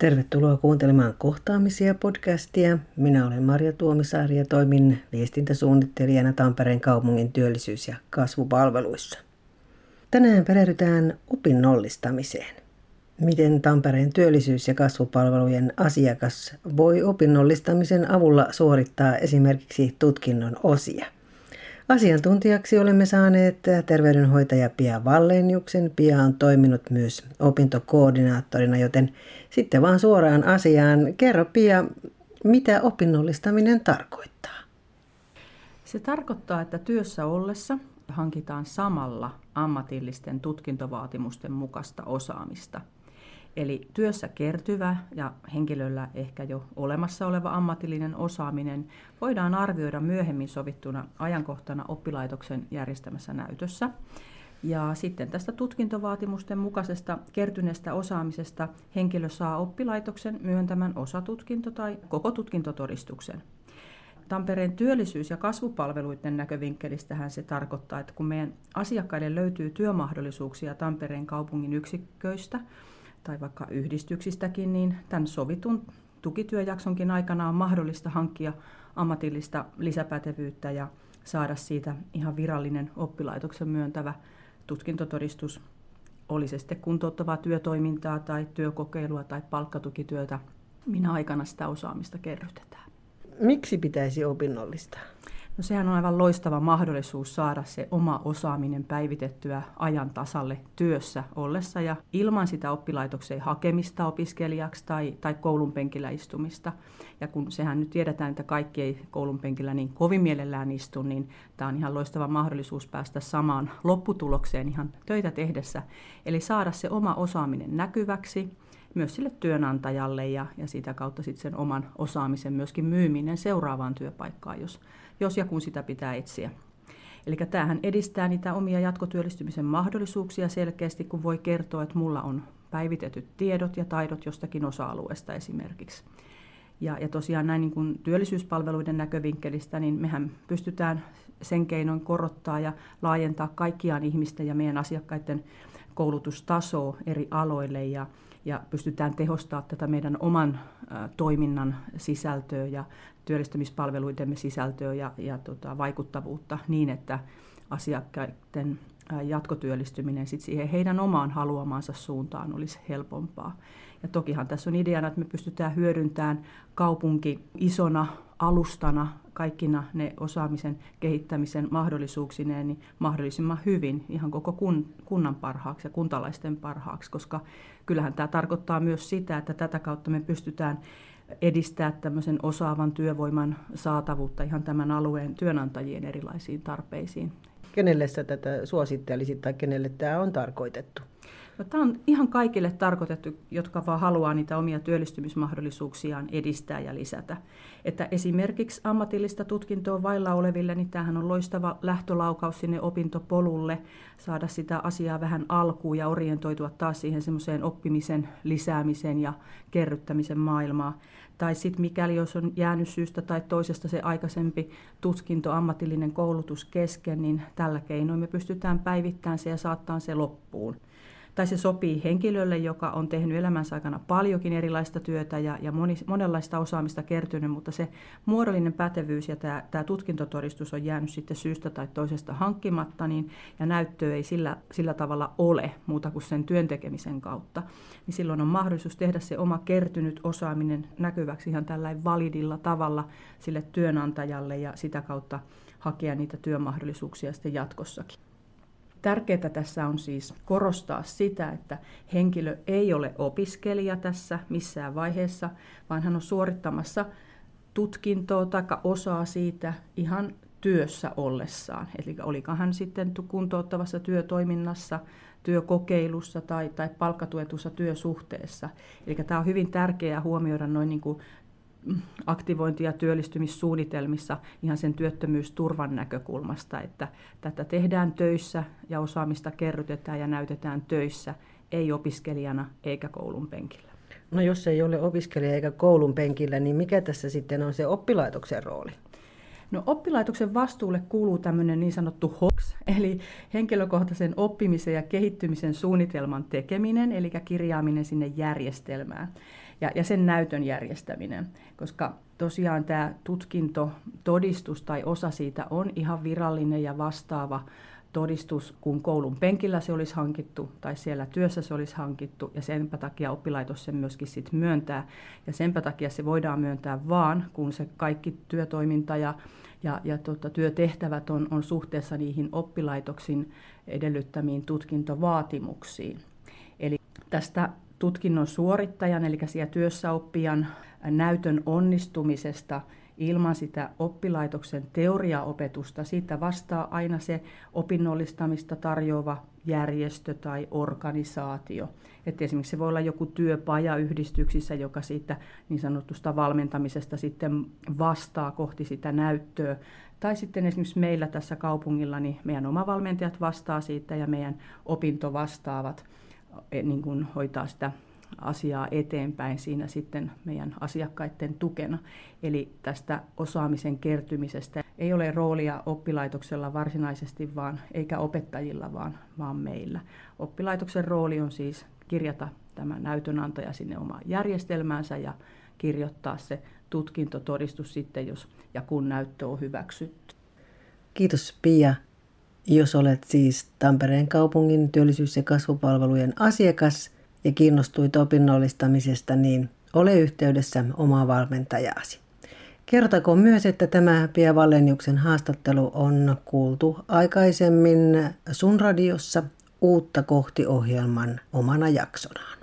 Tervetuloa kuuntelemaan kohtaamisia podcastia. Minä olen Marja Tuomisaari ja toimin viestintäsuunnittelijana Tampereen kaupungin työllisyys- ja kasvupalveluissa. Tänään perehdytään opinnollistamiseen. Miten Tampereen työllisyys- ja kasvupalvelujen asiakas voi opinnollistamisen avulla suorittaa esimerkiksi tutkinnon osia – Asiantuntijaksi olemme saaneet terveydenhoitaja Pia Valleniuksen. Pia on toiminut myös opintokoordinaattorina, joten sitten vaan suoraan asiaan. Kerro Pia, mitä opinnollistaminen tarkoittaa? Se tarkoittaa, että työssä ollessa hankitaan samalla ammatillisten tutkintovaatimusten mukaista osaamista – Eli työssä kertyvä ja henkilöllä ehkä jo olemassa oleva ammatillinen osaaminen voidaan arvioida myöhemmin sovittuna ajankohtana oppilaitoksen järjestämässä näytössä. Ja sitten tästä tutkintovaatimusten mukaisesta kertyneestä osaamisesta henkilö saa oppilaitoksen myöntämän osatutkinto- tai koko tutkintotodistuksen. Tampereen työllisyys- ja kasvupalveluiden näkövinkkelistähän se tarkoittaa, että kun meidän asiakkaille löytyy työmahdollisuuksia Tampereen kaupungin yksiköistä, tai vaikka yhdistyksistäkin, niin tämän sovitun tukityöjaksonkin aikana on mahdollista hankkia ammatillista lisäpätevyyttä ja saada siitä ihan virallinen oppilaitoksen myöntävä tutkintotodistus, oli se sitten kuntouttavaa työtoimintaa tai työkokeilua tai palkkatukityötä, minä aikana sitä osaamista kerrytetään. Miksi pitäisi opinnollistaa? No sehän on aivan loistava mahdollisuus saada se oma osaaminen päivitettyä ajan tasalle työssä ollessa ja ilman sitä oppilaitokseen hakemista opiskelijaksi tai, tai koulun penkillä istumista. Ja kun sehän nyt tiedetään, että kaikki ei koulun penkillä niin kovin mielellään istu, niin tämä on ihan loistava mahdollisuus päästä samaan lopputulokseen ihan töitä tehdessä. Eli saada se oma osaaminen näkyväksi, myös sille työnantajalle ja, ja sitä kautta sitten sen oman osaamisen myöskin myyminen seuraavaan työpaikkaan, jos, jos ja kun sitä pitää etsiä. Eli tämähän edistää niitä omia jatkotyöllistymisen mahdollisuuksia selkeästi, kun voi kertoa, että mulla on päivitetyt tiedot ja taidot jostakin osa-alueesta esimerkiksi. Ja, ja tosiaan näin niin kuin työllisyyspalveluiden näkövinkkelistä, niin mehän pystytään sen keinoin korottaa ja laajentaa kaikkiaan ihmisten ja meidän asiakkaiden koulutustasoa eri aloille ja, ja pystytään tehostamaan tätä meidän oman toiminnan sisältöä ja työllistämispalveluidemme sisältöä ja, ja tota, vaikuttavuutta niin, että asiakkaiden jatkotyöllistyminen sit siihen heidän omaan haluamaansa suuntaan olisi helpompaa. Ja tokihan tässä on ideana, että me pystytään hyödyntämään kaupunki isona alustana kaikkina ne osaamisen kehittämisen mahdollisuuksineen niin mahdollisimman hyvin ihan koko kun, kunnan parhaaksi ja kuntalaisten parhaaksi, koska kyllähän tämä tarkoittaa myös sitä, että tätä kautta me pystytään edistää tämmöisen osaavan työvoiman saatavuutta ihan tämän alueen työnantajien erilaisiin tarpeisiin. Kenelle sä tätä suosittelisit tai kenelle tämä on tarkoitettu? Tämä on ihan kaikille tarkoitettu, jotka vaan haluaa niitä omia työllistymismahdollisuuksiaan edistää ja lisätä. Että esimerkiksi ammatillista tutkintoa vailla oleville, niin tämähän on loistava lähtölaukaus sinne opintopolulle, saada sitä asiaa vähän alkuun ja orientoitua taas siihen semmoiseen oppimisen lisäämiseen ja kerryttämisen maailmaa. Tai sitten mikäli jos on jäänyt syystä tai toisesta se aikaisempi tutkinto, ammatillinen koulutus kesken, niin tällä keinoin me pystytään päivittämään se ja saattaa se loppuun tai se sopii henkilölle, joka on tehnyt elämänsä aikana paljonkin erilaista työtä ja, ja moni, monenlaista osaamista kertynyt, mutta se muodollinen pätevyys ja tämä, tämä tutkintotodistus on jäänyt sitten syystä tai toisesta hankkimatta, niin, ja näyttöä ei sillä, sillä tavalla ole muuta kuin sen työntekemisen kautta, niin silloin on mahdollisuus tehdä se oma kertynyt osaaminen näkyväksi ihan tällä validilla tavalla sille työnantajalle ja sitä kautta hakea niitä työmahdollisuuksia sitten jatkossakin. Tärkeää tässä on siis korostaa sitä, että henkilö ei ole opiskelija tässä missään vaiheessa, vaan hän on suorittamassa tutkintoa tai osaa siitä ihan työssä ollessaan. Eli olikaan hän sitten kuntouttavassa työtoiminnassa, työkokeilussa tai, tai palkkatuetussa työsuhteessa. Eli tämä on hyvin tärkeää huomioida noin niin kuin aktivointi- ja työllistymissuunnitelmissa ihan sen työttömyysturvan näkökulmasta, että tätä tehdään töissä ja osaamista kerrytetään ja näytetään töissä, ei opiskelijana eikä koulun penkillä. No jos ei ole opiskelija eikä koulun penkillä, niin mikä tässä sitten on se oppilaitoksen rooli? No oppilaitoksen vastuulle kuuluu tämmöinen niin sanottu HOX, eli henkilökohtaisen oppimisen ja kehittymisen suunnitelman tekeminen, eli kirjaaminen sinne järjestelmään. Ja, ja sen näytön järjestäminen, koska tosiaan tämä tutkinto, todistus tai osa siitä on ihan virallinen ja vastaava todistus, kun koulun penkillä se olisi hankittu tai siellä työssä se olisi hankittu ja senpä takia oppilaitos sen myöskin sit myöntää. Ja senpä takia se voidaan myöntää vaan, kun se kaikki työtoiminta ja, ja, ja tota, työtehtävät on, on suhteessa niihin oppilaitoksin edellyttämiin tutkintovaatimuksiin. Eli tästä tutkinnon suorittajan, eli siellä työssäoppijan näytön onnistumisesta – ilman sitä oppilaitoksen teoriaopetusta. Siitä vastaa aina se opinnollistamista tarjoava järjestö tai organisaatio. Että esimerkiksi se voi olla joku työpaja yhdistyksissä, joka siitä niin sanotusta valmentamisesta sitten vastaa kohti sitä näyttöä. Tai sitten esimerkiksi meillä tässä kaupungilla, niin meidän omavalmentajat vastaa siitä ja meidän opintovastaavat eh, niin kuin hoitaa sitä asiaa eteenpäin siinä sitten meidän asiakkaiden tukena. Eli tästä osaamisen kertymisestä ei ole roolia oppilaitoksella varsinaisesti, vaan eikä opettajilla, vaan, vaan meillä. Oppilaitoksen rooli on siis kirjata tämä näytönantaja sinne omaan järjestelmäänsä ja kirjoittaa se tutkintotodistus sitten, jos ja kun näyttö on hyväksytty. Kiitos Pia. Jos olet siis Tampereen kaupungin työllisyys- ja kasvupalvelujen asiakas – ja kiinnostuit opinnollistamisesta, niin ole yhteydessä omaa valmentajaasi. Kertotakoon myös, että tämä Pia Vallenjuksen haastattelu on kuultu aikaisemmin sun radiossa uutta kohti ohjelman omana jaksonaan.